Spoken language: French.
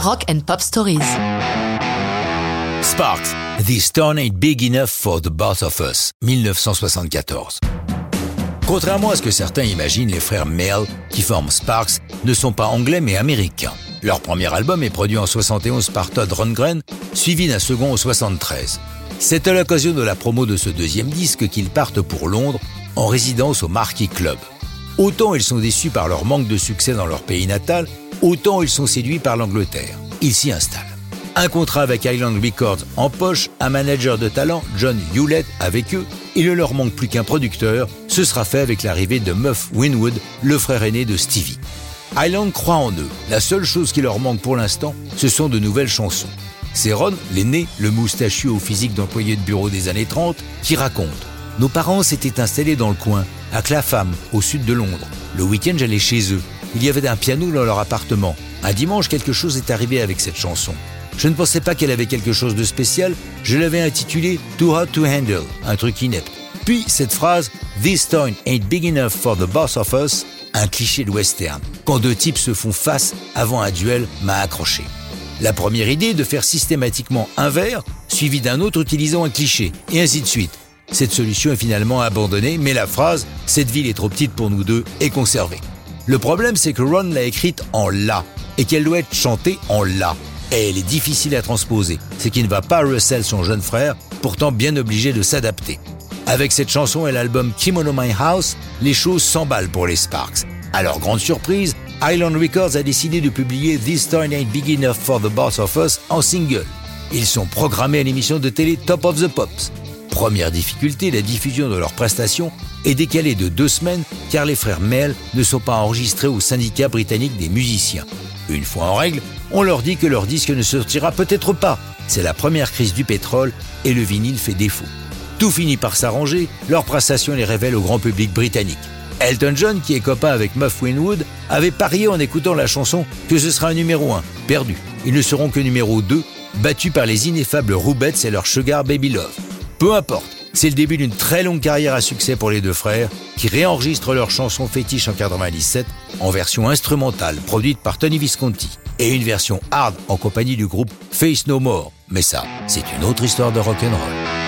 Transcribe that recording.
Rock and Pop Stories. Sparks, This Town Ain't Big Enough for the Both of Us, 1974. Contrairement à ce que certains imaginent, les frères Mel, qui forment Sparks, ne sont pas anglais mais américains. Leur premier album est produit en 71 par Todd Rundgren, suivi d'un second en 73. C'est à l'occasion de la promo de ce deuxième disque qu'ils partent pour Londres, en résidence au Marquis Club. Autant ils sont déçus par leur manque de succès dans leur pays natal, autant ils sont séduits par l'Angleterre. Ils s'y installent. Un contrat avec Island Records en poche, un manager de talent, John Hewlett, avec eux. Il ne leur manque plus qu'un producteur. Ce sera fait avec l'arrivée de Muff Winwood, le frère aîné de Stevie. Island croit en eux. La seule chose qui leur manque pour l'instant, ce sont de nouvelles chansons. C'est Ron, l'aîné, le moustachu au physique d'employé de bureau des années 30, qui raconte. Nos parents s'étaient installés dans le coin, à Clapham, au sud de Londres. Le week-end, j'allais chez eux. Il y avait un piano dans leur appartement. Un dimanche, quelque chose est arrivé avec cette chanson. Je ne pensais pas qu'elle avait quelque chose de spécial. Je l'avais intitulée Too Hot to Handle, un truc inepte. Puis cette phrase This town ain't big enough for the boss of us, un cliché de western. Quand deux types se font face avant un duel, m'a accroché. La première idée de faire systématiquement un vers, suivi d'un autre utilisant un cliché, et ainsi de suite. Cette solution est finalement abandonnée, mais la phrase ⁇ Cette ville est trop petite pour nous deux ⁇ est conservée. Le problème, c'est que Ron l'a écrite en La, et qu'elle doit être chantée en La. Et elle est difficile à transposer, ce qui ne va pas Russell, son jeune frère, pourtant bien obligé de s'adapter. Avec cette chanson et l'album Kimono My House, les choses s'emballent pour les Sparks. À leur grande surprise, Island Records a décidé de publier This Town Ain't Big Enough for the Boss of Us en single. Ils sont programmés à l'émission de télé Top of the Pops. Première difficulté, la diffusion de leurs prestations est décalée de deux semaines car les frères Mel ne sont pas enregistrés au syndicat britannique des musiciens. Une fois en règle, on leur dit que leur disque ne sortira peut-être pas. C'est la première crise du pétrole et le vinyle fait défaut. Tout finit par s'arranger, leur prestation les révèle au grand public britannique. Elton John, qui est copain avec Muff Winwood, avait parié en écoutant la chanson que ce sera un numéro 1, perdu. Ils ne seront que numéro 2, battus par les ineffables Roubettes et leur Sugar Baby Love. Peu importe, c'est le début d'une très longue carrière à succès pour les deux frères, qui réenregistrent leur chanson fétiche en 97 en version instrumentale produite par Tony Visconti, et une version hard en compagnie du groupe Face No More. Mais ça, c'est une autre histoire de rock'n'roll.